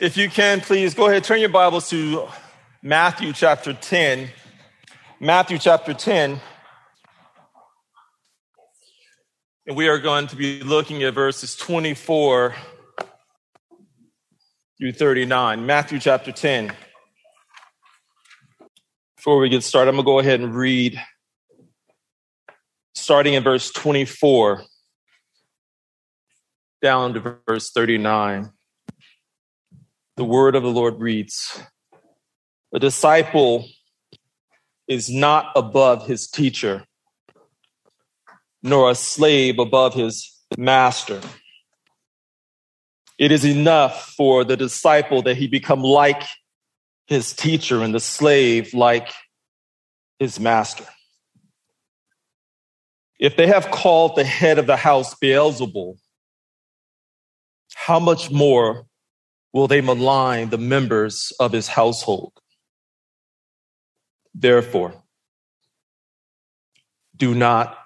If you can, please go ahead, turn your Bibles to Matthew chapter 10. Matthew chapter 10. And we are going to be looking at verses 24 through 39. Matthew chapter 10. Before we get started, I'm going to go ahead and read starting in verse 24 down to verse 39 the word of the Lord reads A disciple is not above his teacher, nor a slave above his master. It is enough for the disciple that he become like his teacher and the slave like his master. If they have called the head of the house Beelzebul, how much more will they malign the members of his household. Therefore, do not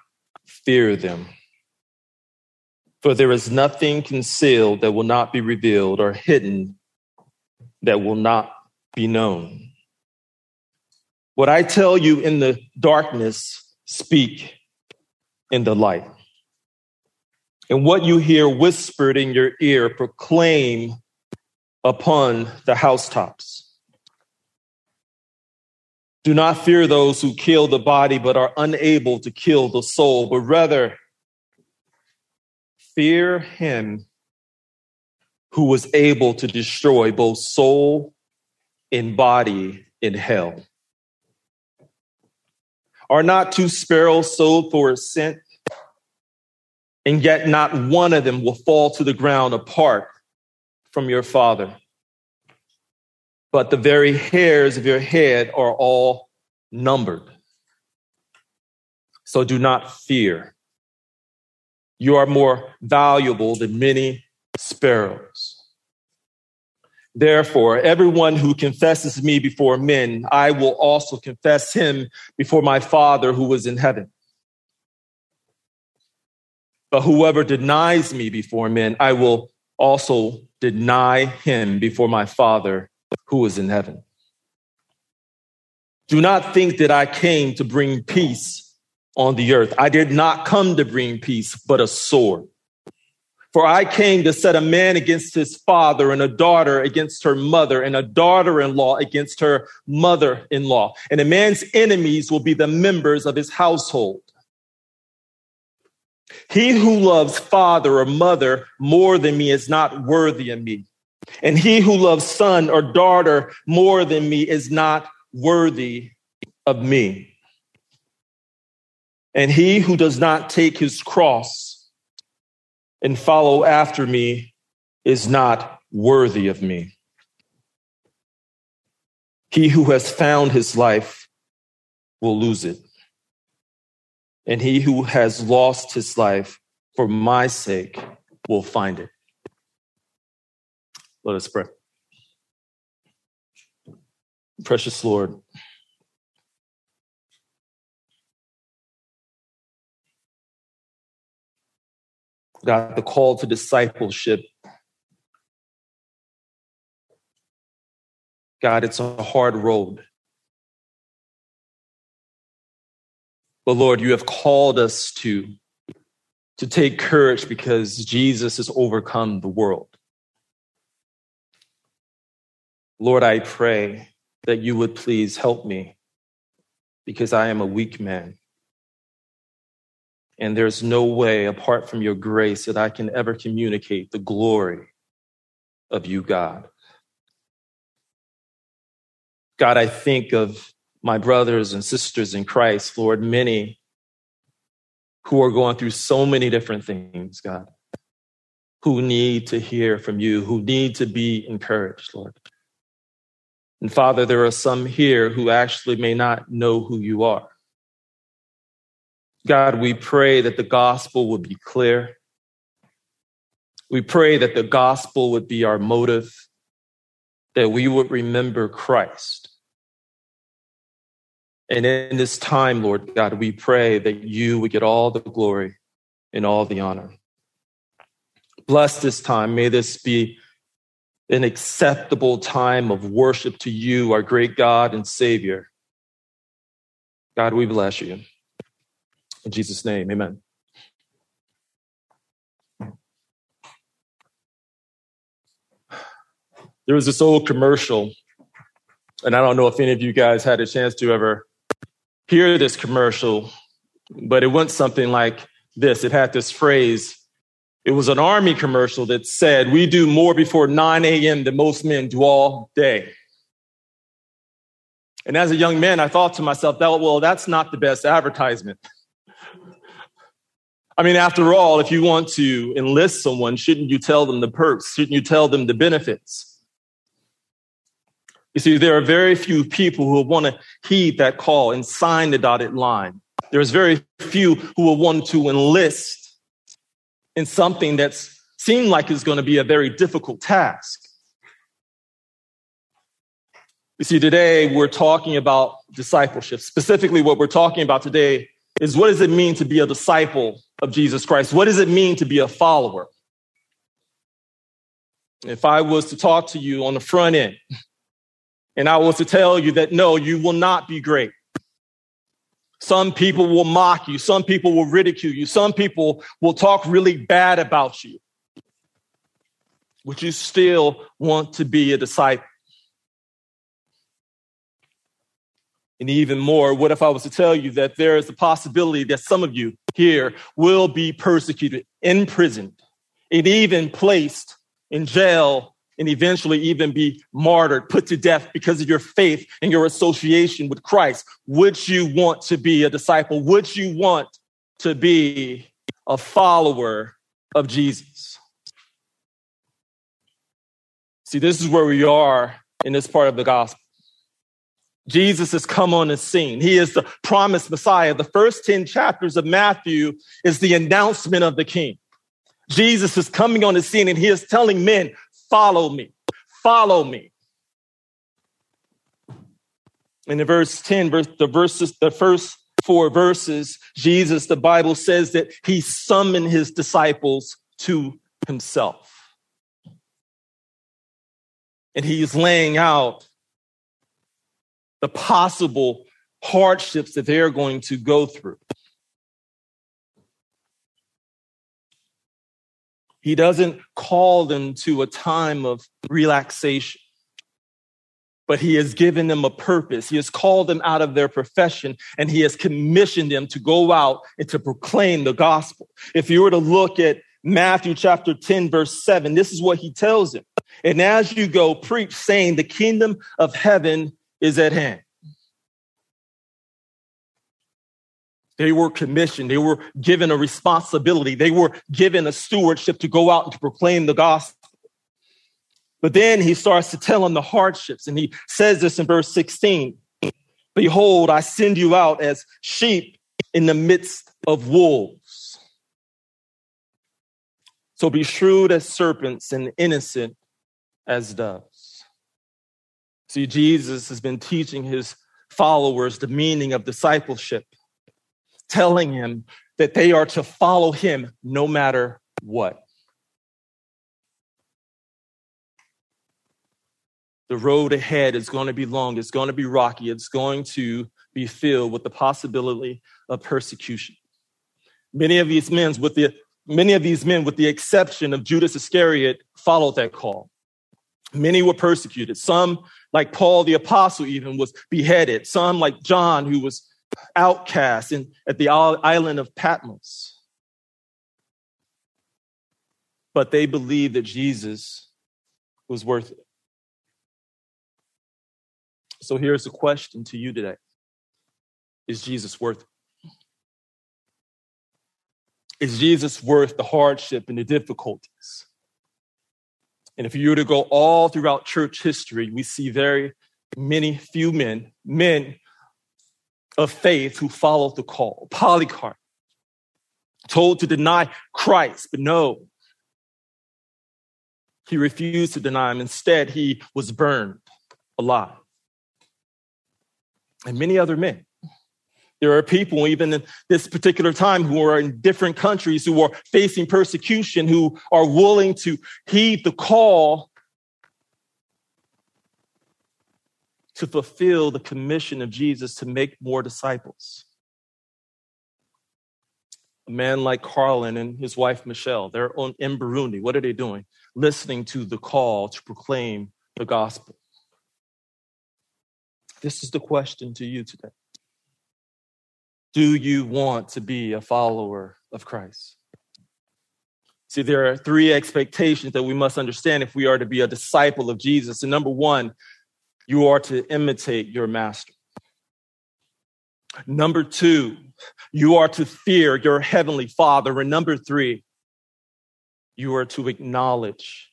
fear them. For there is nothing concealed that will not be revealed, or hidden that will not be known. What I tell you in the darkness, speak in the light. And what you hear whispered in your ear, proclaim upon the housetops. Do not fear those who kill the body but are unable to kill the soul, but rather fear him who was able to destroy both soul and body in hell. Are not two sparrows sold for a cent? And yet not one of them will fall to the ground apart from your Father. But the very hairs of your head are all numbered. So do not fear. You are more valuable than many sparrows. Therefore, everyone who confesses me before men, I will also confess him before my Father who is in heaven. But whoever denies me before men, I will also deny him before my Father who is in heaven. Do not think that I came to bring peace on the earth. I did not come to bring peace, but a sword. For I came to set a man against his father and a daughter against her mother and a daughter in law against her mother in law. And a man's enemies will be the members of his household. He who loves father or mother more than me is not worthy of me. And he who loves son or daughter more than me is not worthy of me. And he who does not take his cross and follow after me is not worthy of me. He who has found his life will lose it and he who has lost his life for my sake will find it. Let us pray. Precious Lord, God, the call to discipleship. God, it's a hard road. But Lord, you have called us to, to take courage because Jesus has overcome the world. Lord, I pray that you would please help me because I am a weak man. And there's no way apart from your grace that I can ever communicate the glory of you, God. God, I think of my brothers and sisters in Christ, Lord, many who are going through so many different things, God, who need to hear from you, who need to be encouraged, Lord. And Father, there are some here who actually may not know who you are. God, we pray that the gospel would be clear. We pray that the gospel would be our motive, that we would remember Christ and in this time, Lord God, we pray that you would get all the glory and all the honor. Bless this time. May this be an acceptable time of worship to you, our great God and Savior. God, we bless you. In Jesus' name, amen. There was this old commercial, and I don't know if any of you guys had a chance to ever hear this commercial, but it went something like this. It had this phrase. It was an army commercial that said, We do more before 9 a.m. than most men do all day. And as a young man, I thought to myself, well, that's not the best advertisement. I mean, after all, if you want to enlist someone, shouldn't you tell them the perks? Shouldn't you tell them the benefits? You see, there are very few people who want to heed that call and sign the dotted line. There's very few who will want to enlist in something that seemed like is going to be a very difficult task. You see, today we're talking about discipleship. Specifically, what we're talking about today is what does it mean to be a disciple of Jesus Christ? What does it mean to be a follower? If I was to talk to you on the front end, and I was to tell you that no, you will not be great. Some people will mock you. Some people will ridicule you. Some people will talk really bad about you. Would you still want to be a disciple? And even more, what if I was to tell you that there is a possibility that some of you here will be persecuted, imprisoned, and even placed in jail and eventually even be martyred, put to death because of your faith and your association with Christ? Would you want to be a disciple? Would you want to be a follower of Jesus? See, this is where we are in this part of the gospel. Jesus has come on the scene. He is the promised Messiah. The first 10 chapters of Matthew is the announcement of the king. Jesus is coming on the scene and he is telling men, follow me, follow me. In the verse 10, verse, the verses, the first four verses, Jesus, the Bible says that he summoned his disciples to himself. And he's laying out the possible hardships that they're going to go through. He doesn't call them to a time of relaxation, but he has given them a purpose. He has called them out of their profession and he has commissioned them to go out and to proclaim the gospel. If you were to look at Matthew chapter 10, verse 7, this is what he tells them. And as you go, preach, saying, The kingdom of heaven is at hand. They were commissioned. They were given a responsibility. They were given a stewardship to go out and to proclaim the gospel. But then he starts to tell them the hardships. And he says this in verse 16 Behold, I send you out as sheep in the midst of wolves. So be shrewd as serpents and innocent as doves. See, Jesus has been teaching his followers the meaning of discipleship telling him that they are to follow him no matter what. The road ahead is going to be long, it's going to be rocky, it's going to be filled with the possibility of persecution. Many of these men, with the many of these men, with the exception of Judas Iscariot, followed that call. Many were persecuted. Some, like Paul the apostle, even was beheaded. Some, like John, who was outcasts in, at the island of Patmos. But they believed that Jesus was worth it. So here's a question to you today Is Jesus worth it? Is Jesus worth the hardship and the difficulties? And if you were to go all throughout church history, we see very many few men, men of faith who followed the call. Polycarp, told to deny Christ, but no, he refused to deny him. Instead, he was burned alive. And many other men. There are people, even in this particular time, who are in different countries who are facing persecution, who are willing to heed the call to fulfill the commission of Jesus to make more disciples. A man like Carlin and his wife Michelle, they're on, in Burundi. What are they doing? Listening to the call to proclaim the gospel. This is the question to you today. Do you want to be a follower of Christ? See, there are three expectations that we must understand if we are to be a disciple of Jesus. And number one, you are to imitate your master. Number two, you are to fear your heavenly father. And number three, you are to acknowledge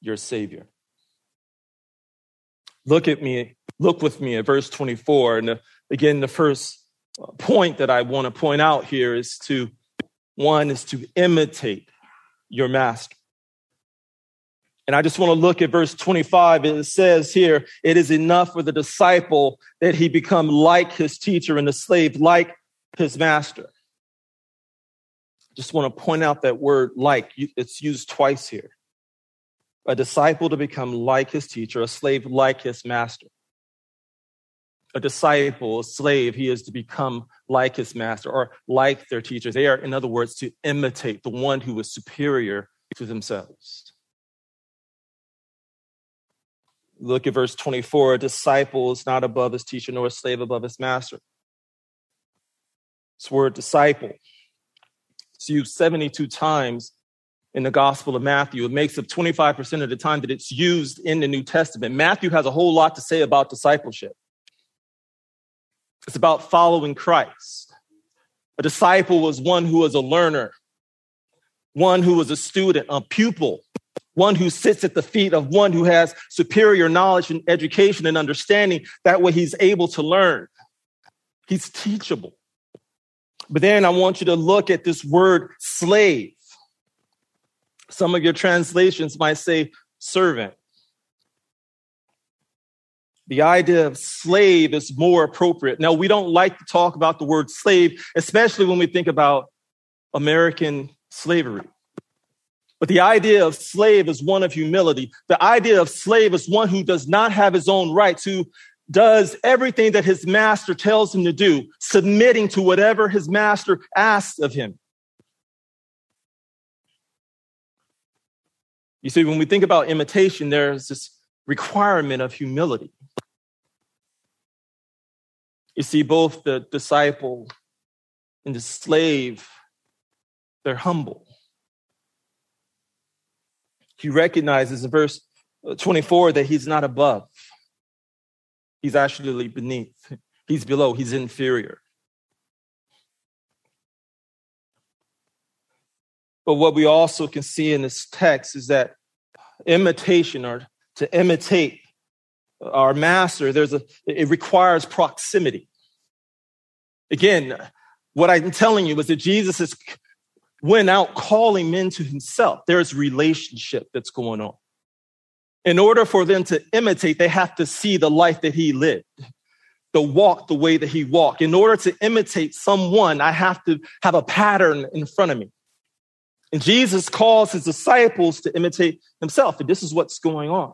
your savior. Look at me, look with me at verse 24. And uh, again, the first uh, point that I want to point out here is to one is to imitate your master. And I just want to look at verse 25. It says here, it is enough for the disciple that he become like his teacher and the slave like his master. Just want to point out that word like. It's used twice here. A disciple to become like his teacher, a slave like his master. A disciple, a slave, he is to become like his master or like their teacher. They are, in other words, to imitate the one who is superior to themselves. Look at verse 24. A disciple is not above his teacher, nor a slave above his master. This word disciple. It's used 72 times in the Gospel of Matthew. It makes up 25% of the time that it's used in the New Testament. Matthew has a whole lot to say about discipleship. It's about following Christ. A disciple was one who was a learner, one who was a student, a pupil, one who sits at the feet of one who has superior knowledge and education and understanding. That way he's able to learn. He's teachable. But then I want you to look at this word slave. Some of your translations might say servant. The idea of slave is more appropriate. Now, we don't like to talk about the word slave, especially when we think about American slavery. But the idea of slave is one of humility. The idea of slave is one who does not have his own rights, who does everything that his master tells him to do, submitting to whatever his master asks of him. You see, when we think about imitation, there's this requirement of humility. You see, both the disciple and the slave, they're humble. He recognizes in verse 24 that he's not above, he's actually beneath, he's below, he's inferior. But what we also can see in this text is that imitation or to imitate our master, there's a, it requires proximity. Again, what I'm telling you is that Jesus is went out calling men to himself. There's relationship that's going on. In order for them to imitate, they have to see the life that he lived, the walk the way that he walked. In order to imitate someone, I have to have a pattern in front of me. And Jesus calls his disciples to imitate himself. And this is what's going on.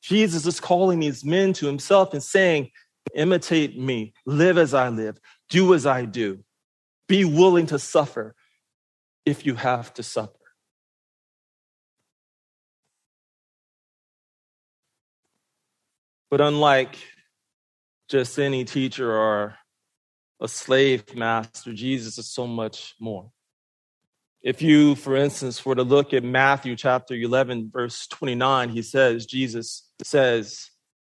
Jesus is calling these men to himself and saying, Imitate me, live as I live, do as I do, be willing to suffer if you have to suffer. But unlike just any teacher or a slave master, Jesus is so much more. If you, for instance, were to look at Matthew chapter 11, verse 29, he says, Jesus says,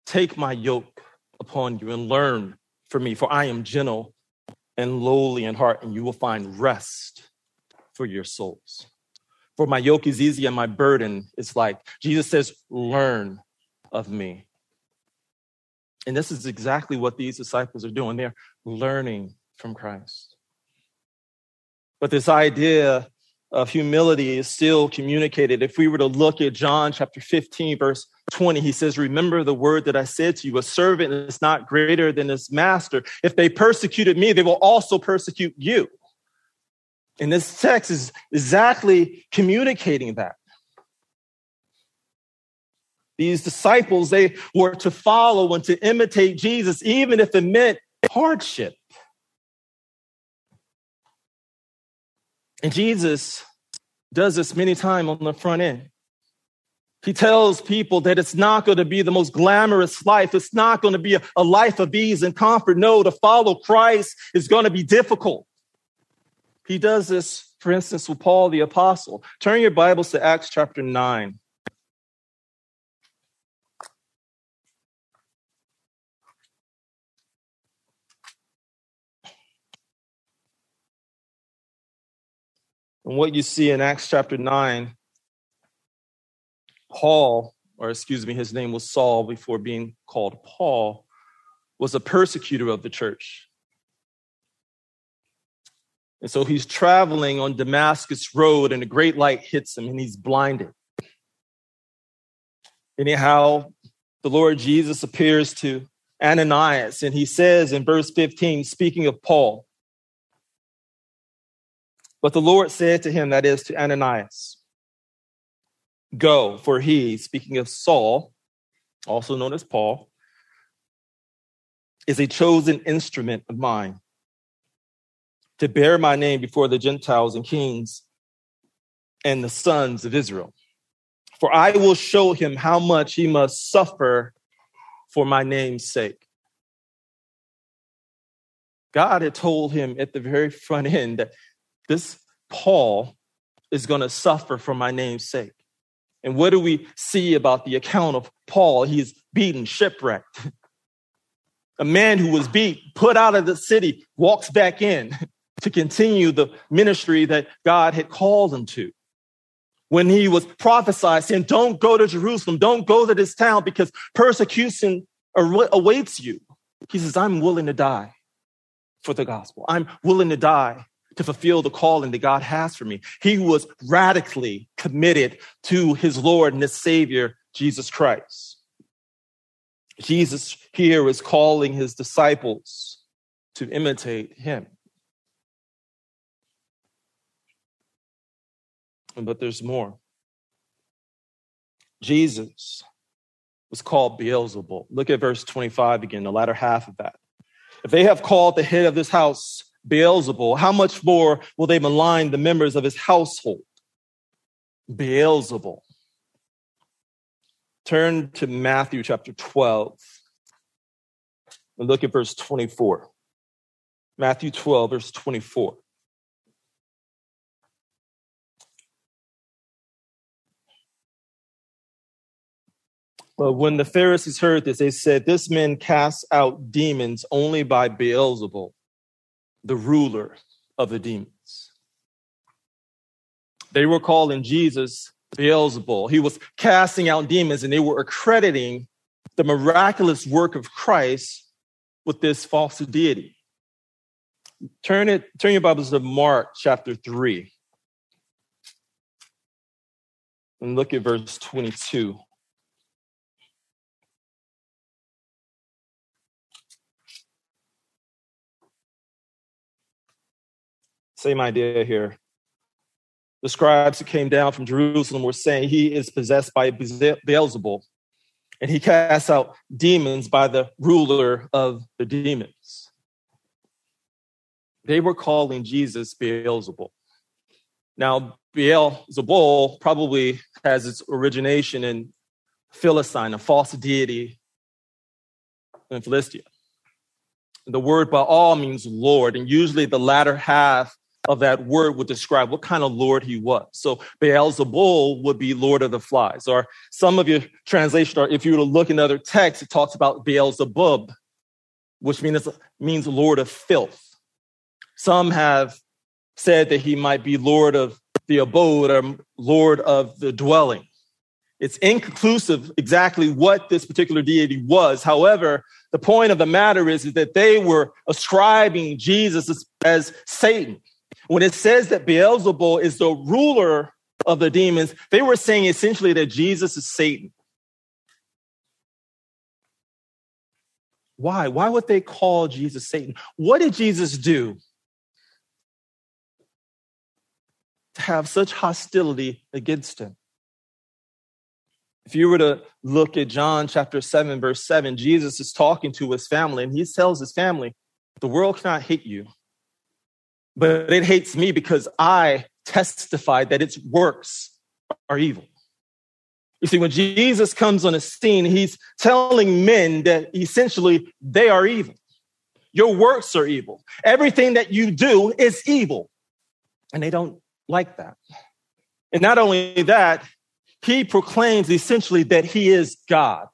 Take my yoke upon you and learn from me, for I am gentle and lowly in heart, and you will find rest for your souls. For my yoke is easy and my burden is light. Jesus says, Learn of me. And this is exactly what these disciples are doing. They're learning from Christ. But this idea of humility is still communicated. If we were to look at John chapter 15, verse 20, he says, Remember the word that I said to you, a servant is not greater than his master. If they persecuted me, they will also persecute you. And this text is exactly communicating that. These disciples, they were to follow and to imitate Jesus, even if it meant hardship. And Jesus does this many times on the front end. He tells people that it's not going to be the most glamorous life. It's not going to be a, a life of ease and comfort. No, to follow Christ is going to be difficult. He does this, for instance, with Paul the Apostle. Turn your Bibles to Acts chapter 9. And what you see in Acts chapter 9, Paul, or excuse me, his name was Saul before being called Paul, was a persecutor of the church. And so he's traveling on Damascus Road, and a great light hits him, and he's blinded. Anyhow, the Lord Jesus appears to Ananias, and he says in verse 15, speaking of Paul, but the Lord said to him, that is to Ananias, Go, for he, speaking of Saul, also known as Paul, is a chosen instrument of mine to bear my name before the Gentiles and kings and the sons of Israel. For I will show him how much he must suffer for my name's sake. God had told him at the very front end that this Paul is going to suffer for my name's sake. And what do we see about the account of Paul? He's beaten, shipwrecked. A man who was beat, put out of the city, walks back in to continue the ministry that God had called him to. When he was prophesied, saying, Don't go to Jerusalem, don't go to this town because persecution awaits you. He says, I'm willing to die for the gospel. I'm willing to die to fulfill the calling that God has for me. He was radically committed to his Lord and his Savior, Jesus Christ. Jesus here is calling his disciples to imitate him. But there's more. Jesus was called Beelzebul. Look at verse 25 again, the latter half of that. If they have called the head of this house Beelzebul, how much more will they malign the members of his household? Beelzebul. Turn to Matthew chapter 12 and look at verse 24. Matthew 12, verse 24. But when the Pharisees heard this, they said, This man casts out demons only by Beelzebul, the ruler of the demons. They were calling Jesus Beelzebul. He was casting out demons and they were accrediting the miraculous work of Christ with this false deity. Turn it, turn your Bibles to Mark chapter 3. And look at verse 22. Same idea here. The scribes who came down from Jerusalem were saying he is possessed by Beelzebul, and he casts out demons by the ruler of the demons. They were calling Jesus Beelzebul. Now, Beelzebul probably has its origination in Philistine, a false deity in Philistia. The word Baal means Lord, and usually the latter half of that word would describe what kind of Lord he was. So Beelzebul would be Lord of the Flies. Or some of your translation, or if you were to look in other texts, it talks about Beelzebub, which means, means Lord of filth. Some have said that he might be Lord of the abode or Lord of the dwelling. It's inconclusive exactly what this particular deity was. However, the point of the matter is, is that they were ascribing Jesus as, as Satan. When it says that Beelzebul is the ruler of the demons, they were saying essentially that Jesus is Satan. Why? Why would they call Jesus Satan? What did Jesus do to have such hostility against him? If you were to look at John chapter 7, verse 7, Jesus is talking to his family and he tells his family, The world cannot hate you, but it hates me because I testified that its works are evil. You see, when Jesus comes on a scene, he's telling men that essentially they are evil. Your works are evil. Everything that you do is evil. And they don't like that. And not only that, he proclaims essentially that he is God.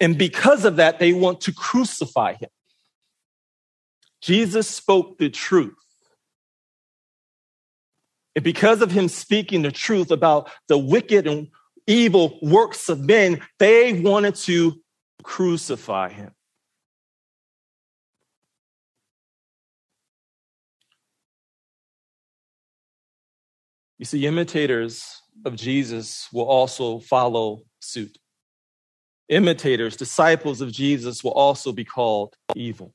And because of that, they want to crucify him. Jesus spoke the truth. And because of him speaking the truth about the wicked and evil works of men, they wanted to crucify him. You see, imitators of Jesus will also follow suit. Imitators, disciples of Jesus will also be called evil.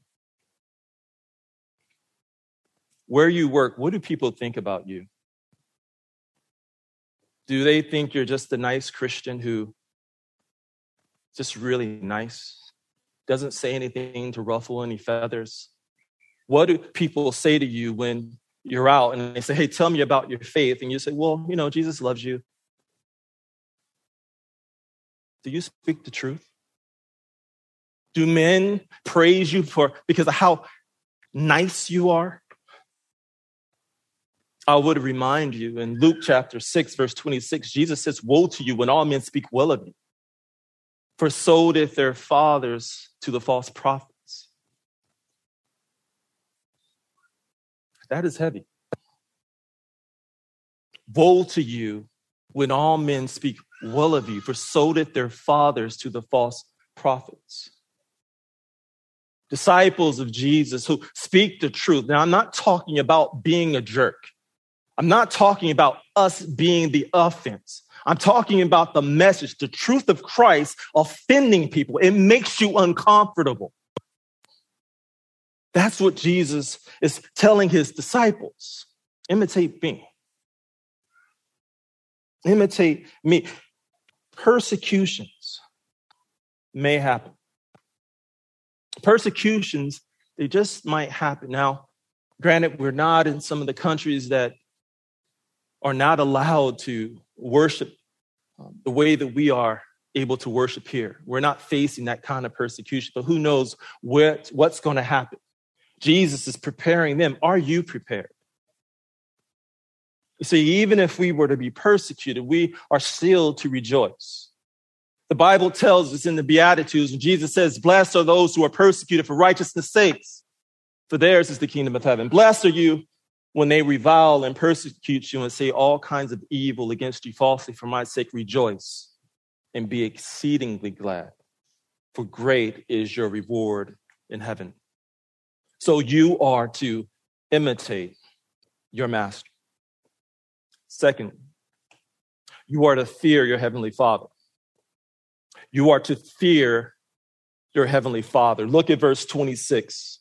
Where you work, what do people think about you? Do they think you're just a nice Christian who just really nice, doesn't say anything to ruffle any feathers? What do people say to you when you're out and they say, Hey, tell me about your faith? And you say, Well, you know, Jesus loves you. Do you speak the truth? Do men praise you for because of how nice you are? I would remind you in Luke chapter 6, verse 26, Jesus says, Woe to you when all men speak well of you. For so did their fathers to the false prophets. That is heavy. Woe to you when all men speak well of you, for so did their fathers to the false prophets. Disciples of Jesus who speak the truth. Now, I'm not talking about being a jerk. I'm not talking about us being the offense. I'm talking about the message, the truth of Christ offending people. It makes you uncomfortable. That's what Jesus is telling his disciples. Imitate me. Imitate me. Persecutions may happen. Persecutions, they just might happen. Now, granted, we're not in some of the countries that are not allowed to worship um, the way that we are able to worship here. We're not facing that kind of persecution, but who knows what, what's going to happen. Jesus is preparing them. Are you prepared? You see, even if we were to be persecuted, we are still to rejoice. The Bible tells us in the Beatitudes, Jesus says, Blessed are those who are persecuted for righteousness' sakes, for theirs is the kingdom of heaven. Blessed are you when they revile and persecute you and say all kinds of evil against you falsely for my sake. Rejoice and be exceedingly glad, for great is your reward in heaven. So you are to imitate your master. Second, you are to fear your heavenly father. You are to fear your heavenly father. Look at verse 26.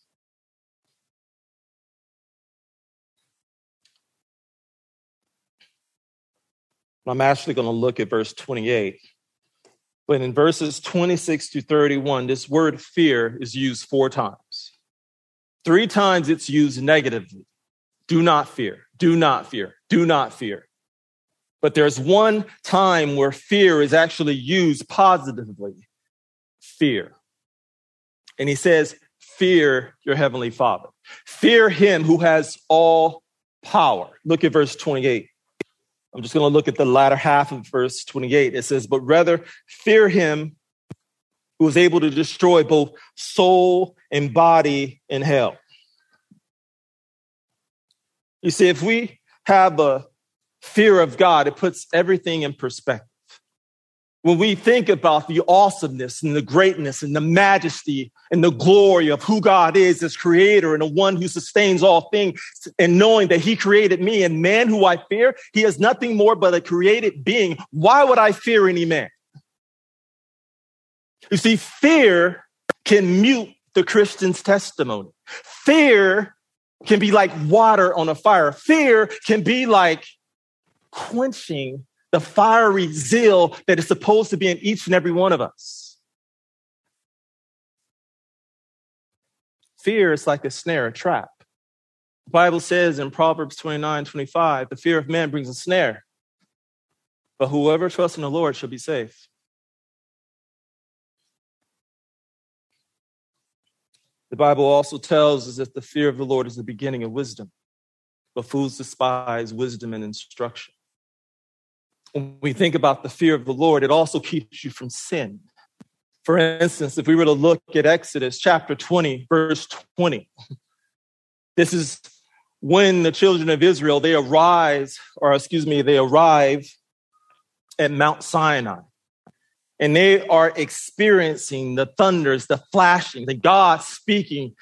I'm actually going to look at verse 28. But in verses 26 to 31, this word fear is used four times. Three times it's used negatively. Do not fear, do not fear, do not fear. But there's one time where fear is actually used positively fear. And he says, Fear your heavenly Father. Fear him who has all power. Look at verse 28. I'm just going to look at the latter half of verse 28. It says, But rather fear him who is able to destroy both soul and body in hell. You see, if we have a fear of God, it puts everything in perspective. When we think about the awesomeness and the greatness and the majesty and the glory of who God is as creator and the one who sustains all things, and knowing that he created me and man who I fear, he is nothing more but a created being. Why would I fear any man? You see, fear can mute the Christian's testimony. Fear can be like water on a fire. Fear can be like quenching the fiery zeal that is supposed to be in each and every one of us. Fear is like a snare, a trap. The Bible says in Proverbs 29 25, the fear of man brings a snare, but whoever trusts in the Lord shall be safe. The Bible also tells us that the fear of the Lord is the beginning of wisdom, but fools despise wisdom and instruction. When we think about the fear of the Lord, it also keeps you from sin. For instance, if we were to look at Exodus chapter 20, verse 20, this is when the children of Israel, they arise, or excuse me, they arrive at Mount Sinai and they are experiencing the thunders, the flashing, the God speaking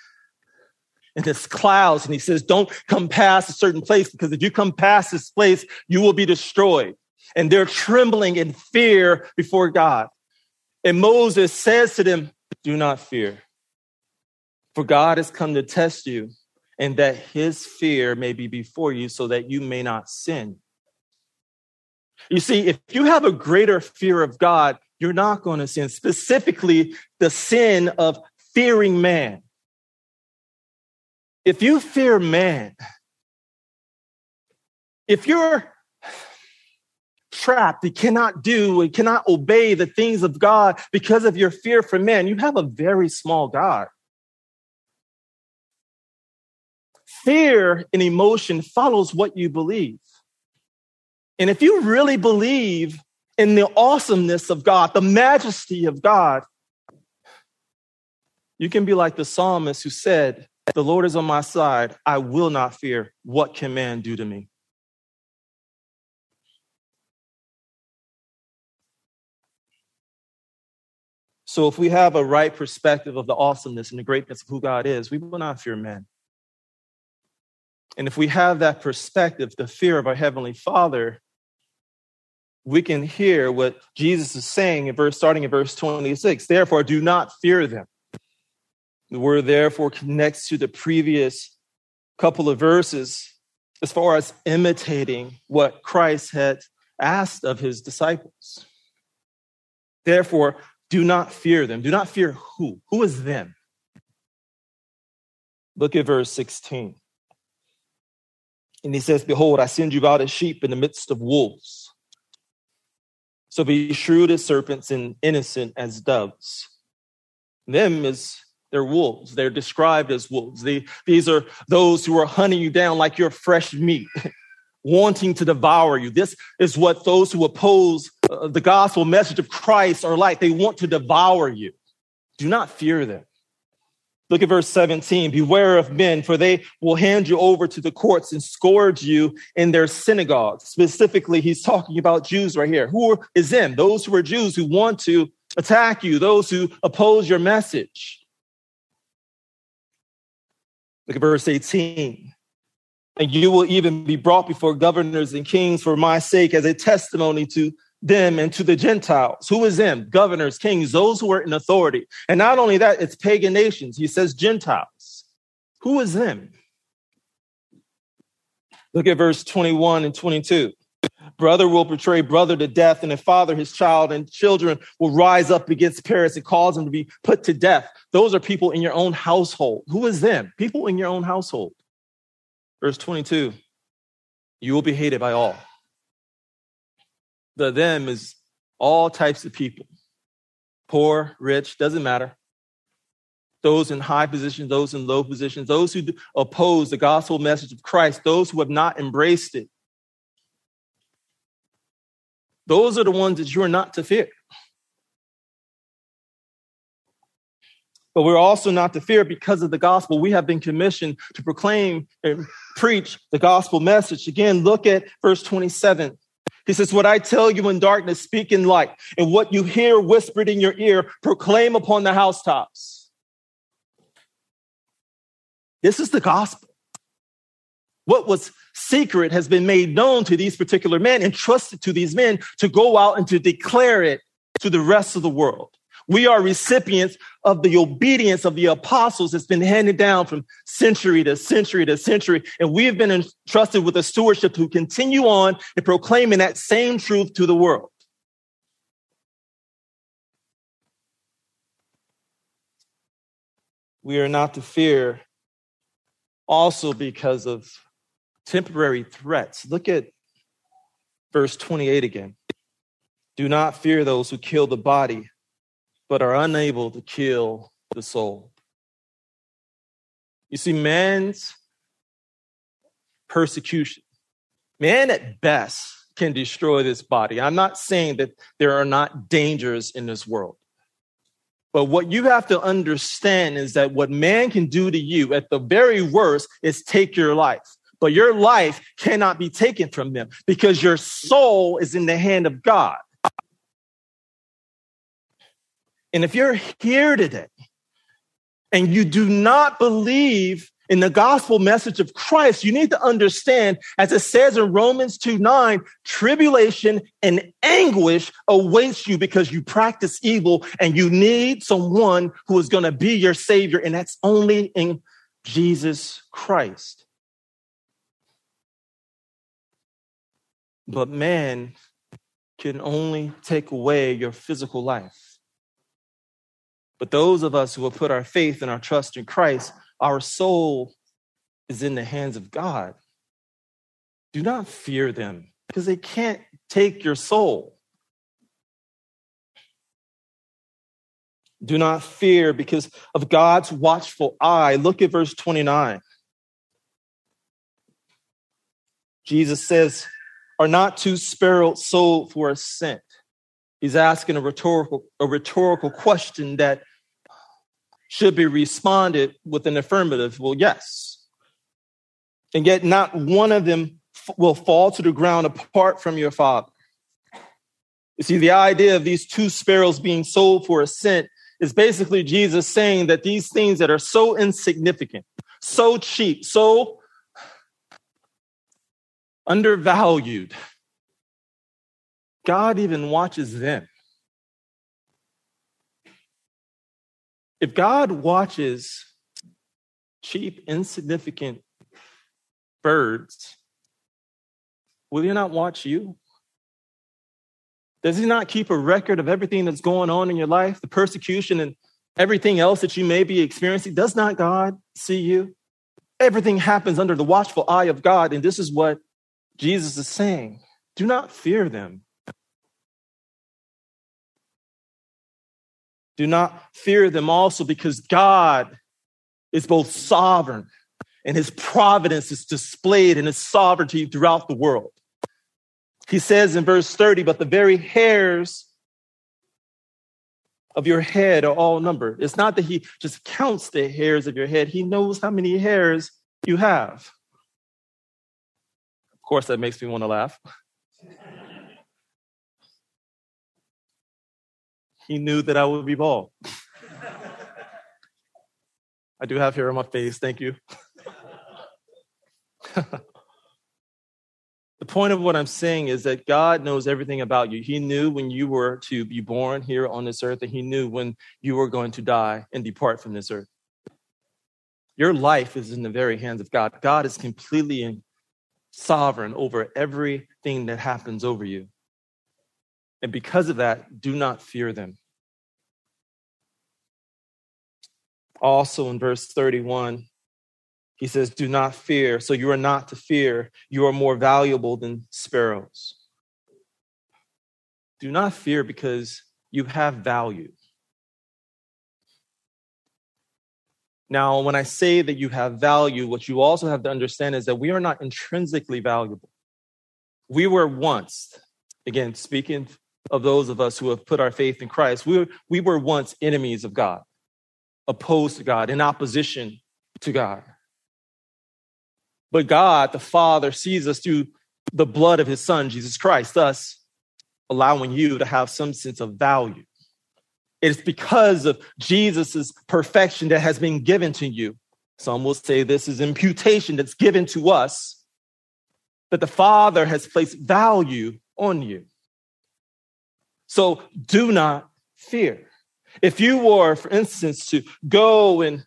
in this clouds. And he says, Don't come past a certain place because if you come past this place, you will be destroyed. And they're trembling in fear before God. And Moses says to them, Do not fear, for God has come to test you, and that his fear may be before you so that you may not sin. You see, if you have a greater fear of God, you're not going to sin, specifically the sin of fearing man. If you fear man, if you're trapped, you cannot do and cannot obey the things of God because of your fear for man, you have a very small God. Fear and emotion follows what you believe. And if you really believe in the awesomeness of God, the majesty of God, you can be like the psalmist who said, The Lord is on my side. I will not fear. What can man do to me? So, if we have a right perspective of the awesomeness and the greatness of who God is, we will not fear men. And if we have that perspective, the fear of our Heavenly Father, we can hear what Jesus is saying in verse starting in verse 26. Therefore, do not fear them. The word therefore connects to the previous couple of verses as far as imitating what Christ had asked of his disciples. Therefore, do not fear them. Do not fear who? Who is them? Look at verse 16. And he says, Behold, I send you out as sheep in the midst of wolves. So be shrewd as serpents and innocent as doves. Them is they're wolves. They're described as wolves. They, these are those who are hunting you down like you're fresh meat, wanting to devour you. This is what those who oppose uh, the gospel message of Christ are like. They want to devour you. Do not fear them. Look at verse 17. Beware of men, for they will hand you over to the courts and scourge you in their synagogues. Specifically, he's talking about Jews right here. Who is them? Those who are Jews who want to attack you, those who oppose your message. Look at verse 18. And you will even be brought before governors and kings for my sake as a testimony to them and to the Gentiles. Who is them? Governors, kings, those who are in authority. And not only that, it's pagan nations. He says Gentiles. Who is them? Look at verse 21 and 22. Brother will betray brother to death, and a father his child, and children will rise up against parents and cause them to be put to death. Those are people in your own household. Who is them? People in your own household. Verse 22 You will be hated by all the them is all types of people poor, rich, doesn't matter. Those in high positions, those in low positions, those who oppose the gospel message of Christ, those who have not embraced it. Those are the ones that you are not to fear. But we're also not to fear because of the gospel. We have been commissioned to proclaim and preach the gospel message. Again, look at verse 27. He says, What I tell you in darkness, speak in light, and what you hear whispered in your ear, proclaim upon the housetops. This is the gospel. What was secret has been made known to these particular men, entrusted to these men to go out and to declare it to the rest of the world. We are recipients of the obedience of the apostles that's been handed down from century to century to century. And we have been entrusted with a stewardship to continue on in proclaiming that same truth to the world. We are not to fear also because of temporary threats. Look at verse 28 again. Do not fear those who kill the body, but are unable to kill the soul. You see, man's persecution, man at best can destroy this body. I'm not saying that there are not dangers in this world. But what you have to understand is that what man can do to you at the very worst is take your life. But your life cannot be taken from them because your soul is in the hand of God. And if you're here today and you do not believe in the gospel message of Christ, you need to understand, as it says in Romans 2 9, tribulation and anguish awaits you because you practice evil and you need someone who is going to be your savior, and that's only in Jesus Christ. But man can only take away your physical life. But those of us who have put our faith and our trust in Christ, our soul is in the hands of God. Do not fear them because they can't take your soul. Do not fear because of God's watchful eye. Look at verse 29. Jesus says, Are not two sparrows sold for a cent? He's asking a rhetorical, a rhetorical question that should be responded with an affirmative, well, yes. And yet, not one of them will fall to the ground apart from your father. You see, the idea of these two sparrows being sold for a cent is basically Jesus saying that these things that are so insignificant, so cheap, so undervalued, God even watches them. If God watches cheap, insignificant birds, will he not watch you? Does he not keep a record of everything that's going on in your life, the persecution and everything else that you may be experiencing? Does not God see you? Everything happens under the watchful eye of God. And this is what Jesus is saying do not fear them. Do not fear them also because God is both sovereign and his providence is displayed in his sovereignty throughout the world. He says in verse 30, but the very hairs of your head are all numbered. It's not that he just counts the hairs of your head, he knows how many hairs you have. Of course, that makes me want to laugh. He knew that I would be bald. I do have hair on my face, thank you. the point of what I'm saying is that God knows everything about you. He knew when you were to be born here on this earth, and He knew when you were going to die and depart from this earth. Your life is in the very hands of God. God is completely sovereign over everything that happens over you. And because of that, do not fear them. Also in verse 31, he says, Do not fear. So you are not to fear. You are more valuable than sparrows. Do not fear because you have value. Now, when I say that you have value, what you also have to understand is that we are not intrinsically valuable. We were once, again, speaking of those of us who have put our faith in Christ, we were, we were once enemies of God, opposed to God, in opposition to God. But God, the Father, sees us through the blood of his Son, Jesus Christ, thus allowing you to have some sense of value. It's because of Jesus' perfection that has been given to you. Some will say this is imputation that's given to us, that the Father has placed value on you. So do not fear. If you were, for instance, to go and,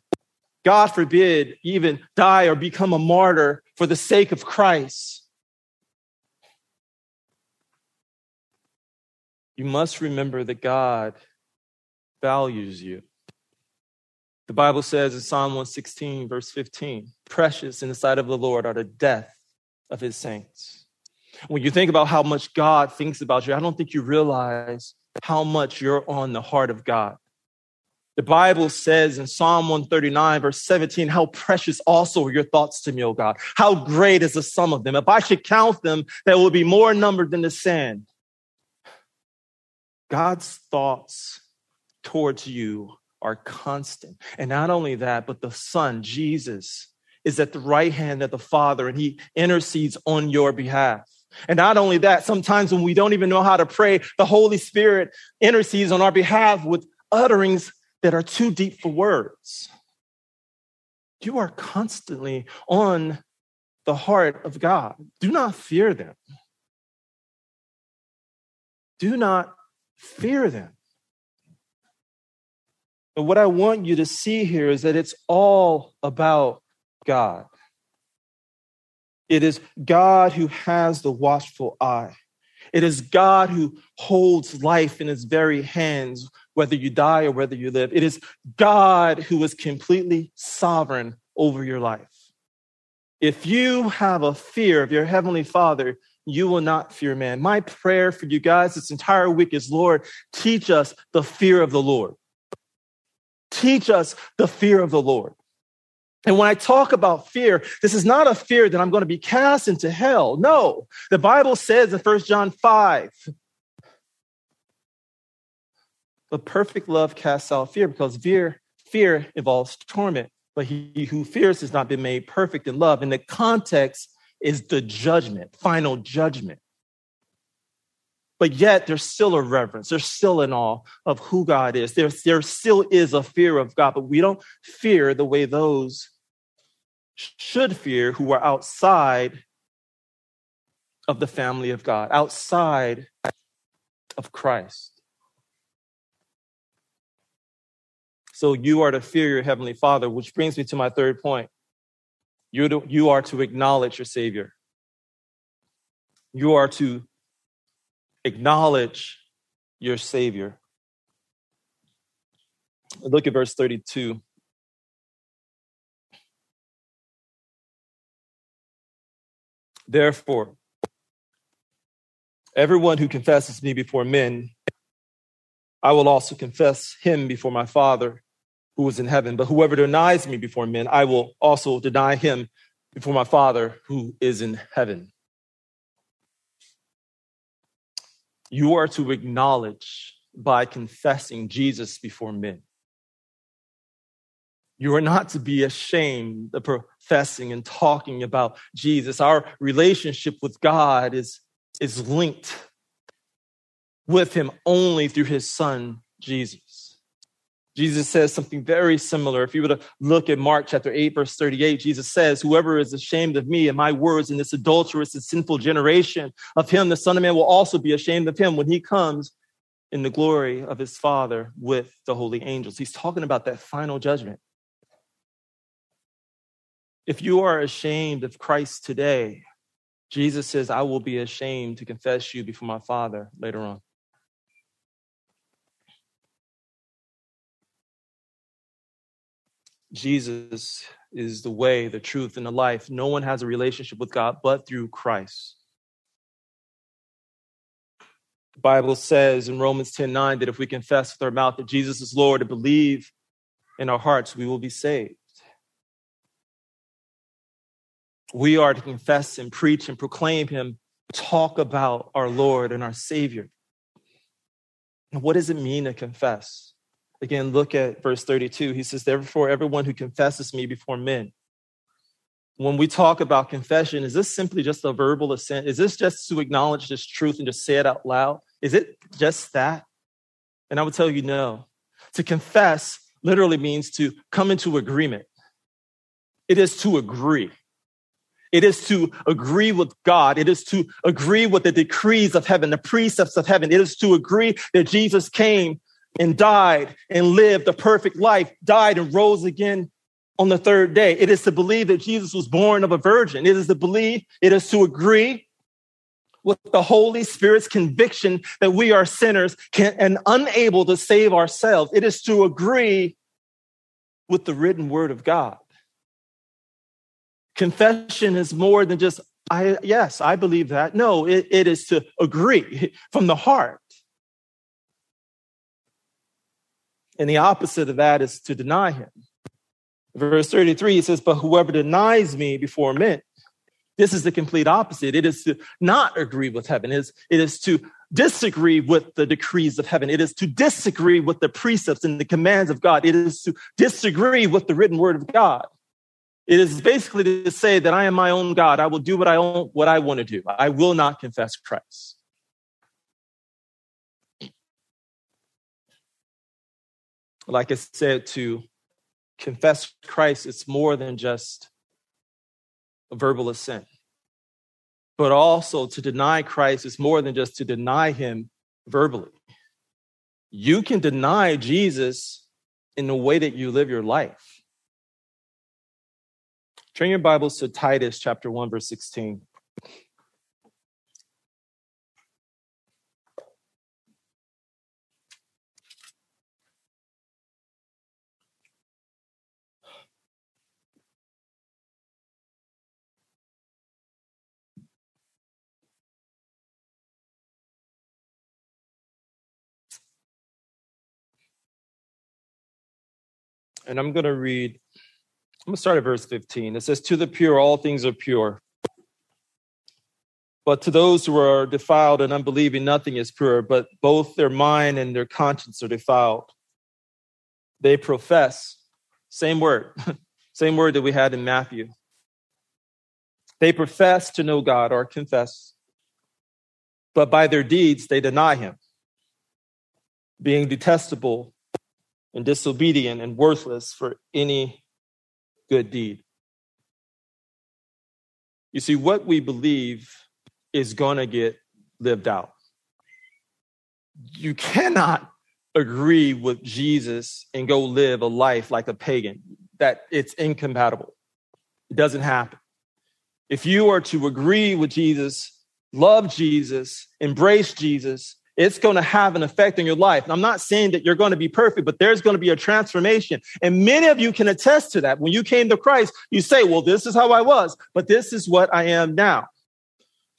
God forbid, even die or become a martyr for the sake of Christ, you must remember that God values you. The Bible says in Psalm 116, verse 15, precious in the sight of the Lord are the death of his saints. When you think about how much God thinks about you, I don't think you realize how much you're on the heart of God. The Bible says in Psalm 139, verse 17, how precious also are your thoughts to me, O God. How great is the sum of them. If I should count them, there will be more numbered than the sand. God's thoughts towards you are constant. And not only that, but the Son, Jesus, is at the right hand of the Father and he intercedes on your behalf. And not only that, sometimes when we don't even know how to pray, the Holy Spirit intercedes on our behalf with utterings that are too deep for words. You are constantly on the heart of God. Do not fear them. Do not fear them. But what I want you to see here is that it's all about God. It is God who has the watchful eye. It is God who holds life in his very hands, whether you die or whether you live. It is God who is completely sovereign over your life. If you have a fear of your heavenly Father, you will not fear man. My prayer for you guys this entire week is Lord, teach us the fear of the Lord. Teach us the fear of the Lord. And when I talk about fear, this is not a fear that I'm going to be cast into hell. No, the Bible says in 1 John 5, but perfect love casts out fear because fear, fear involves torment. But he who fears has not been made perfect in love. And the context is the judgment, final judgment but yet there's still a reverence. There's still an awe of who God is. There, there still is a fear of God, but we don't fear the way those should fear who are outside of the family of God, outside of Christ. So you are to fear your heavenly Father, which brings me to my third point. To, you are to acknowledge your Savior. You are to acknowledge your Savior. Look at verse 32. Therefore, everyone who confesses me before men, I will also confess him before my Father who is in heaven. But whoever denies me before men, I will also deny him before my Father who is in heaven. You are to acknowledge by confessing Jesus before men. You are not to be ashamed of professing and talking about Jesus. Our relationship with God is, is linked with Him only through His Son, Jesus. Jesus says something very similar. If you were to look at Mark chapter 8, verse 38, Jesus says, Whoever is ashamed of me and my words in this adulterous and sinful generation, of him the Son of Man will also be ashamed of him when he comes in the glory of his Father with the holy angels. He's talking about that final judgment. If you are ashamed of Christ today, Jesus says, I will be ashamed to confess you before my Father later on. Jesus is the way, the truth, and the life. No one has a relationship with God but through Christ. The Bible says in Romans 10 9 that if we confess with our mouth that Jesus is Lord and believe in our hearts, we will be saved. We are to confess and preach and proclaim Him, talk about our Lord and our Savior. And what does it mean to confess? Again, look at verse 32. He says, Therefore, everyone who confesses me before men. When we talk about confession, is this simply just a verbal assent? Is this just to acknowledge this truth and just say it out loud? Is it just that? And I would tell you no. To confess literally means to come into agreement, it is to agree. It is to agree with God. It is to agree with the decrees of heaven, the precepts of heaven. It is to agree that Jesus came and died and lived a perfect life, died and rose again on the third day. It is to believe that Jesus was born of a virgin. It is to believe, it is to agree with the Holy Spirit's conviction that we are sinners and unable to save ourselves. It is to agree with the written word of God. Confession is more than just, I, yes, I believe that. No, it, it is to agree from the heart. And the opposite of that is to deny him. Verse 33, it says, But whoever denies me before men, this is the complete opposite. It is to not agree with heaven. It is, it is to disagree with the decrees of heaven. It is to disagree with the precepts and the commands of God. It is to disagree with the written word of God. It is basically to say that I am my own God. I will do what I own, what I want to do. I will not confess Christ. Like I said, to confess Christ, it's more than just a verbal assent. But also to deny Christ is more than just to deny him verbally. You can deny Jesus in the way that you live your life. Turn your Bibles to Titus chapter 1, verse 16. And I'm going to read, I'm going to start at verse 15. It says, To the pure, all things are pure. But to those who are defiled and unbelieving, nothing is pure, but both their mind and their conscience are defiled. They profess, same word, same word that we had in Matthew. They profess to know God or confess, but by their deeds they deny Him, being detestable and disobedient and worthless for any good deed. You see, what we believe is going to get lived out. You cannot agree with Jesus and go live a life like a pagan, that it's incompatible. It doesn't happen. If you are to agree with Jesus, love Jesus, embrace Jesus, it's going to have an effect on your life. And I'm not saying that you're going to be perfect, but there's going to be a transformation. And many of you can attest to that. When you came to Christ, you say, well, this is how I was, but this is what I am now.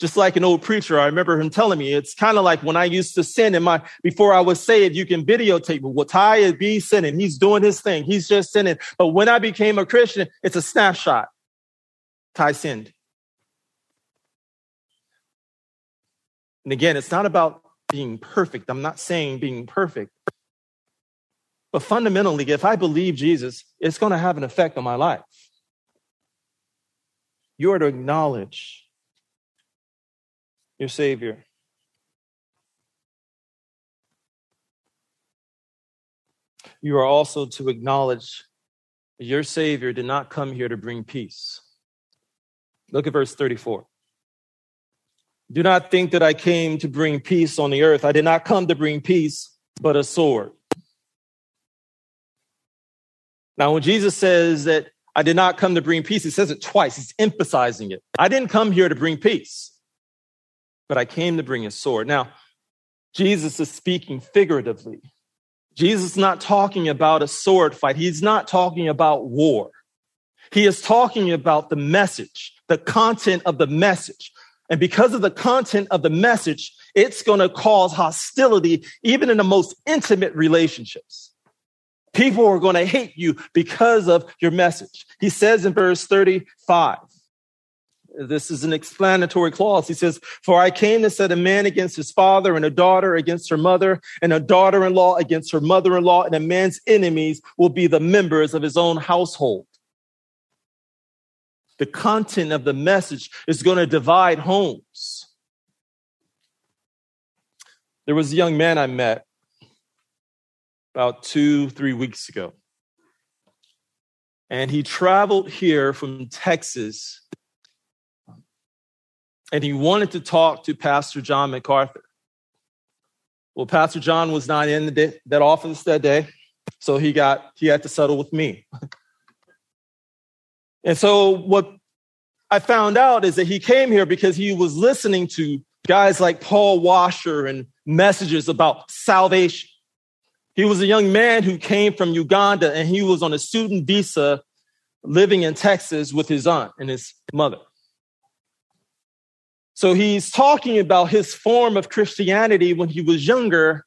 Just like an old preacher, I remember him telling me, it's kind of like when I used to sin in my, before I was saved, you can videotape me. Well, Ty is be sinning. He's doing his thing. He's just sinning. But when I became a Christian, it's a snapshot. Ty sinned. And again, it's not about being perfect. I'm not saying being perfect. But fundamentally, if I believe Jesus, it's going to have an effect on my life. You are to acknowledge your Savior. You are also to acknowledge your Savior did not come here to bring peace. Look at verse 34. Do not think that I came to bring peace on the earth. I did not come to bring peace, but a sword. Now, when Jesus says that I did not come to bring peace, he says it twice. He's emphasizing it. I didn't come here to bring peace, but I came to bring a sword. Now, Jesus is speaking figuratively. Jesus is not talking about a sword fight. He's not talking about war. He is talking about the message, the content of the message. And because of the content of the message, it's going to cause hostility even in the most intimate relationships. People are going to hate you because of your message. He says in verse 35, this is an explanatory clause. He says, For I came to set a man against his father, and a daughter against her mother, and a daughter in law against her mother in law, and a man's enemies will be the members of his own household the content of the message is going to divide homes. There was a young man I met about two, three weeks ago. And he traveled here from Texas and he wanted to talk to Pastor John MacArthur. Well, Pastor John was not in day, that office that day, so he got he had to settle with me. and so what I found out is that he came here because he was listening to guys like Paul Washer and messages about salvation. He was a young man who came from Uganda and he was on a student visa living in Texas with his aunt and his mother. So he's talking about his form of Christianity when he was younger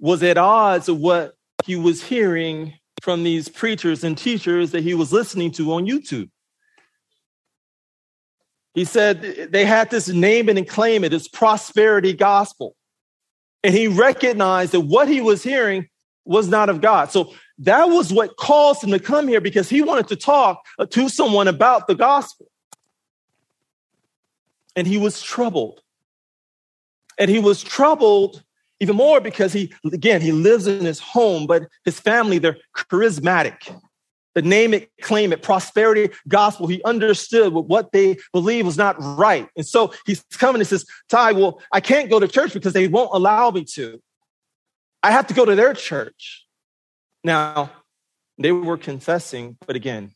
was at odds of what he was hearing from these preachers and teachers that he was listening to on YouTube. He said they had this name it and claim it, it's prosperity gospel. And he recognized that what he was hearing was not of God. So that was what caused him to come here because he wanted to talk to someone about the gospel. And he was troubled. And he was troubled even more because he, again, he lives in his home, but his family, they're charismatic the name it, claim it, prosperity gospel. He understood what they believe was not right. And so he's coming and says, Ty, well, I can't go to church because they won't allow me to. I have to go to their church. Now, they were confessing, but again,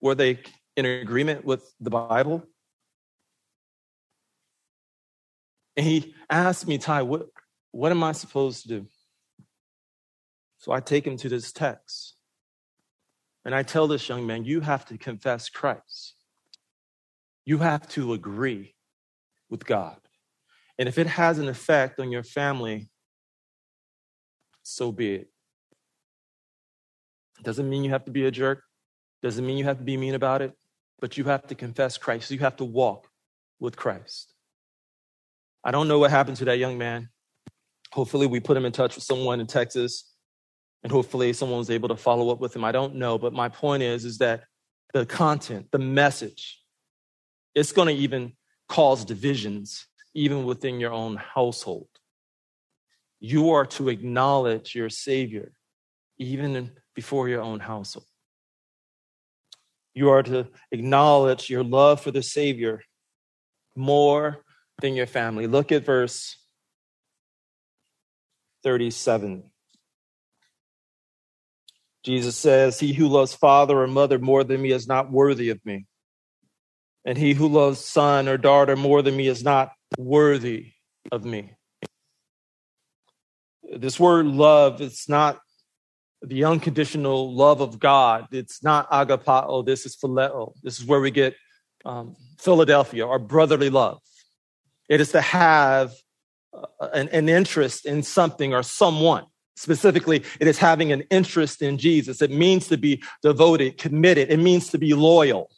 were they in agreement with the Bible? And he asked me, Ty, what, what am I supposed to do? So I take him to this text. And I tell this young man, you have to confess Christ. You have to agree with God. And if it has an effect on your family, so be it. Doesn't mean you have to be a jerk. Doesn't mean you have to be mean about it, but you have to confess Christ. You have to walk with Christ. I don't know what happened to that young man. Hopefully, we put him in touch with someone in Texas and hopefully someone was able to follow up with him. I don't know, but my point is, is that the content, the message, it's going to even cause divisions even within your own household. You are to acknowledge your Savior even before your own household. You are to acknowledge your love for the Savior more than your family. Look at verse 37. Jesus says, He who loves father or mother more than me is not worthy of me. And he who loves son or daughter more than me is not worthy of me. This word love, it's not the unconditional love of God. It's not agapao. This is phileo. This is where we get um, Philadelphia, our brotherly love. It is to have an, an interest in something or someone. Specifically, it is having an interest in Jesus. It means to be devoted, committed. It means to be loyal.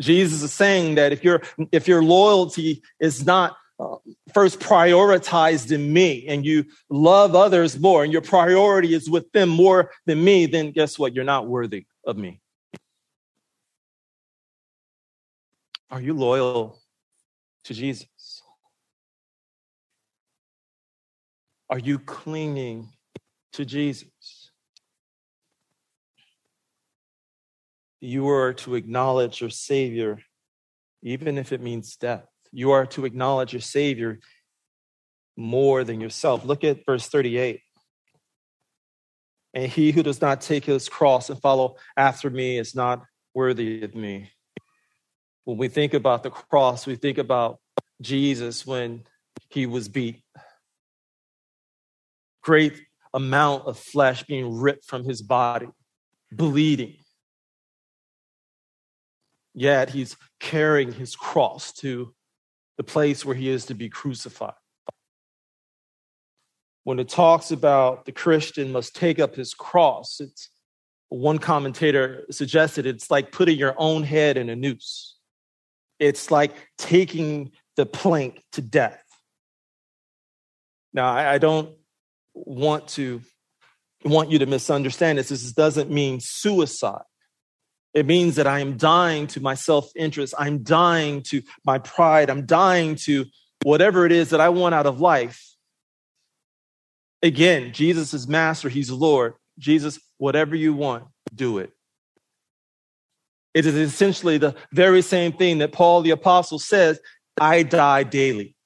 Jesus is saying that if your if your loyalty is not uh, first prioritized in me and you love others more and your priority is with them more than me, then guess what? You're not worthy of me. Are you loyal to Jesus? Are you clinging to Jesus? You are to acknowledge your Savior, even if it means death. You are to acknowledge your Savior more than yourself. Look at verse 38. And he who does not take his cross and follow after me is not worthy of me. When we think about the cross, we think about Jesus when he was beat great amount of flesh being ripped from his body, bleeding. Yet he's carrying his cross to the place where he is to be crucified. When it talks about the Christian must take up his cross, it's one commentator suggested it's like putting your own head in a noose. It's like taking the plank to death. Now, I, don't want to want you to misunderstand this. This doesn't mean suicide. It means that I am dying to my self interest. I'm dying to my pride. I'm dying to whatever it is that I want out of life. Again, Jesus is master. He's Lord. Jesus, whatever you want, do it. It is essentially the very same thing that Paul the Apostle says I die daily.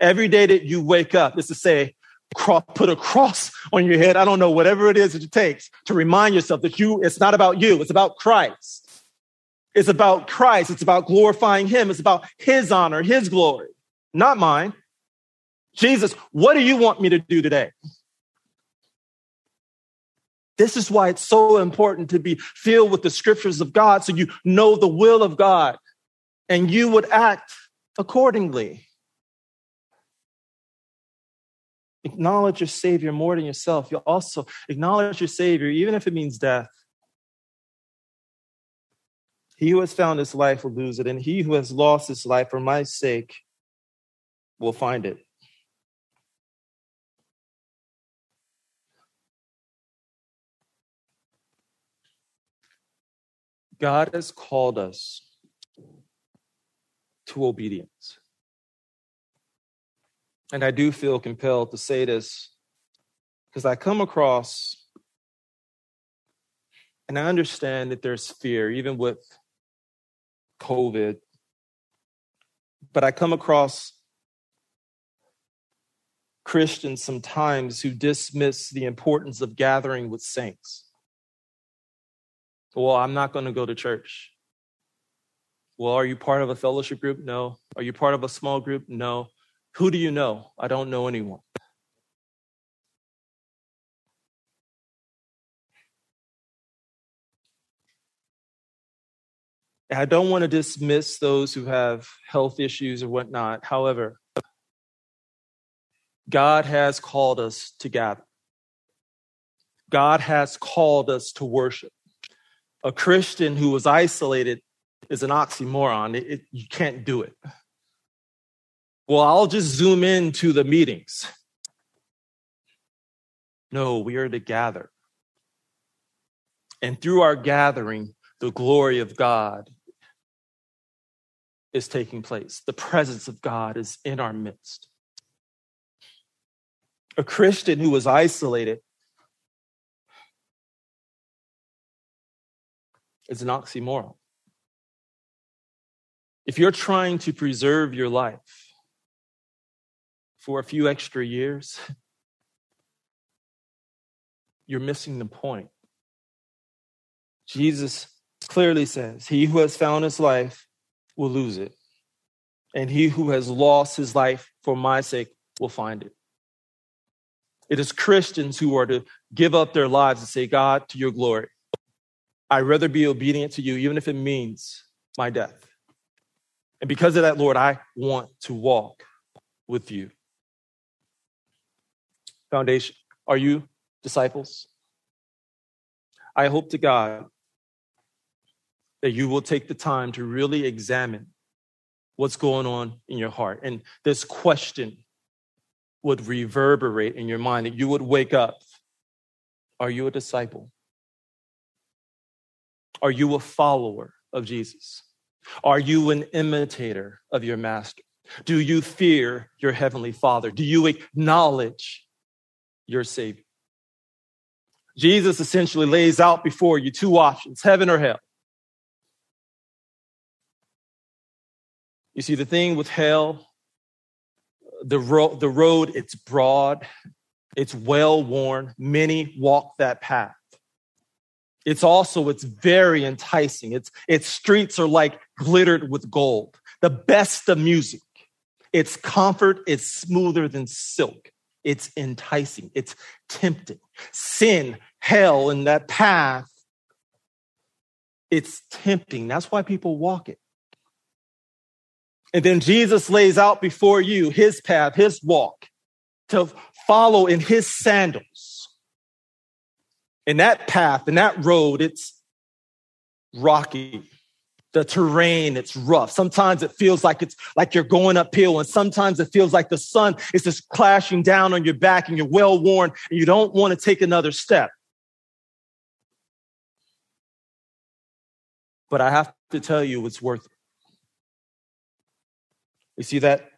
Every day that you wake up is to say, put a cross on your head. I don't know, whatever it is that it takes to remind yourself that you, it's not about you, it's about Christ. It's about Christ. It's about glorifying Him. It's about His honor, His glory, not mine. Jesus, what do you want me to do today? This is why it's so important to be filled with the scriptures of God so you know the will of God and you would act accordingly. Acknowledge your Savior more than yourself. You also acknowledge your Savior, even if it means death. He who has found his life will lose it, and he who has lost his life for my sake will find it. God has called us to obedience. And I do feel compelled to say this because I come across and I understand that there's fear, even with COVID. But I come across Christians sometimes who dismiss the importance of gathering with saints. Well, I'm not going to go to church. Well, are you part of a fellowship group? No. Are you part of a small group? No. Who do you know? I don't know anyone. I don't want to dismiss those who have health issues or whatnot. However, God has called us to gather. God has called us to worship. A Christian who is isolated is an oxymoron. It, it, you can't do it. Well, I'll just zoom into the meetings. No, we are to gather. And through our gathering, the glory of God is taking place. The presence of God is in our midst. A Christian who was isolated is an oxymoron. If you're trying to preserve your life for a few extra years, you're missing the point. Jesus clearly says, He who has found his life will lose it. And he who has lost his life for my sake will find it. It is Christians who are to give up their lives and say, God, to your glory, I'd rather be obedient to you, even if it means my death. And because of that, Lord, I want to walk with you. Foundation, are you disciples? I hope to God that you will take the time to really examine what's going on in your heart. And this question would reverberate in your mind, that you would wake up. Are you a disciple? Are you a follower of Jesus? Are you an imitator of your master? Do you fear your heavenly father? Do you acknowledge your savior? Jesus essentially lays out before you two options heaven or hell. You see, the thing with hell, the, ro- the road, it's broad, it's well worn. Many walk that path. It's also, it's very enticing. It's, its streets are like glittered with gold. The best of music. It's comfort. is smoother than silk. It's enticing. It's tempting. Sin, hell, in that path, it's tempting. That's why people walk it. And then Jesus lays out before you his path, his walk to follow in his sandals. In that path, in that road, it's rocky. The terrain, it's rough. Sometimes it feels like it's like you're going uphill, and sometimes it feels like the sun is just clashing down on your back and you're well worn and you don't want to take another step. But I have to tell you, it's worth it. You see that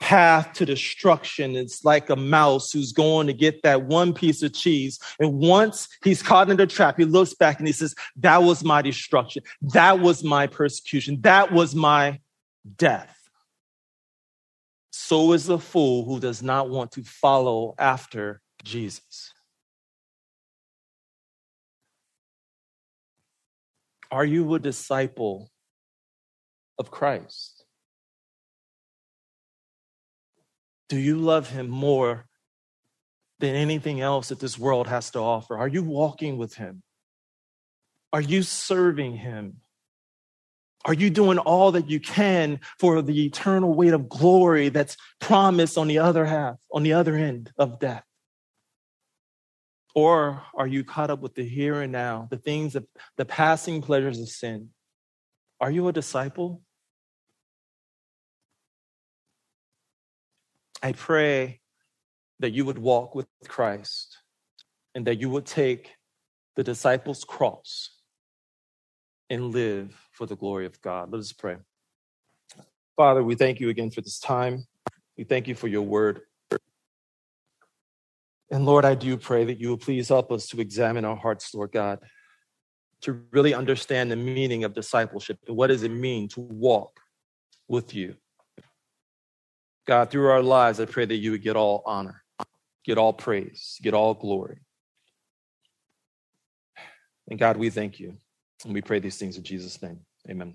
path to destruction. It's like a mouse who's going to get that one piece of cheese. And once he's caught in the trap, he looks back and he says, That was my destruction. That was my persecution. That was my death. so is the fool who does not want to follow after Jesus. Are you a disciple of Christ? Do you love him more than anything else that this world has to offer? Are you walking with him? Are you serving him? Are you doing all that you can for the eternal weight of glory that's promised on the other half, on the other end of death? Or are you caught up with the here and now, the things of the passing pleasures of sin? Are you a disciple? I pray that you would walk with Christ and that you would take the disciples' cross and live for the glory of God. Let us pray. Father, we thank you again for this time. We thank you for your word. And Lord, I do pray that you will please help us to examine our hearts, Lord God, to really understand the meaning of discipleship and what does it mean to walk with you. God, through our lives, I pray that you would get all honor, get all praise, get all glory. And God, we thank you. And we pray these things in Jesus' name. Amen.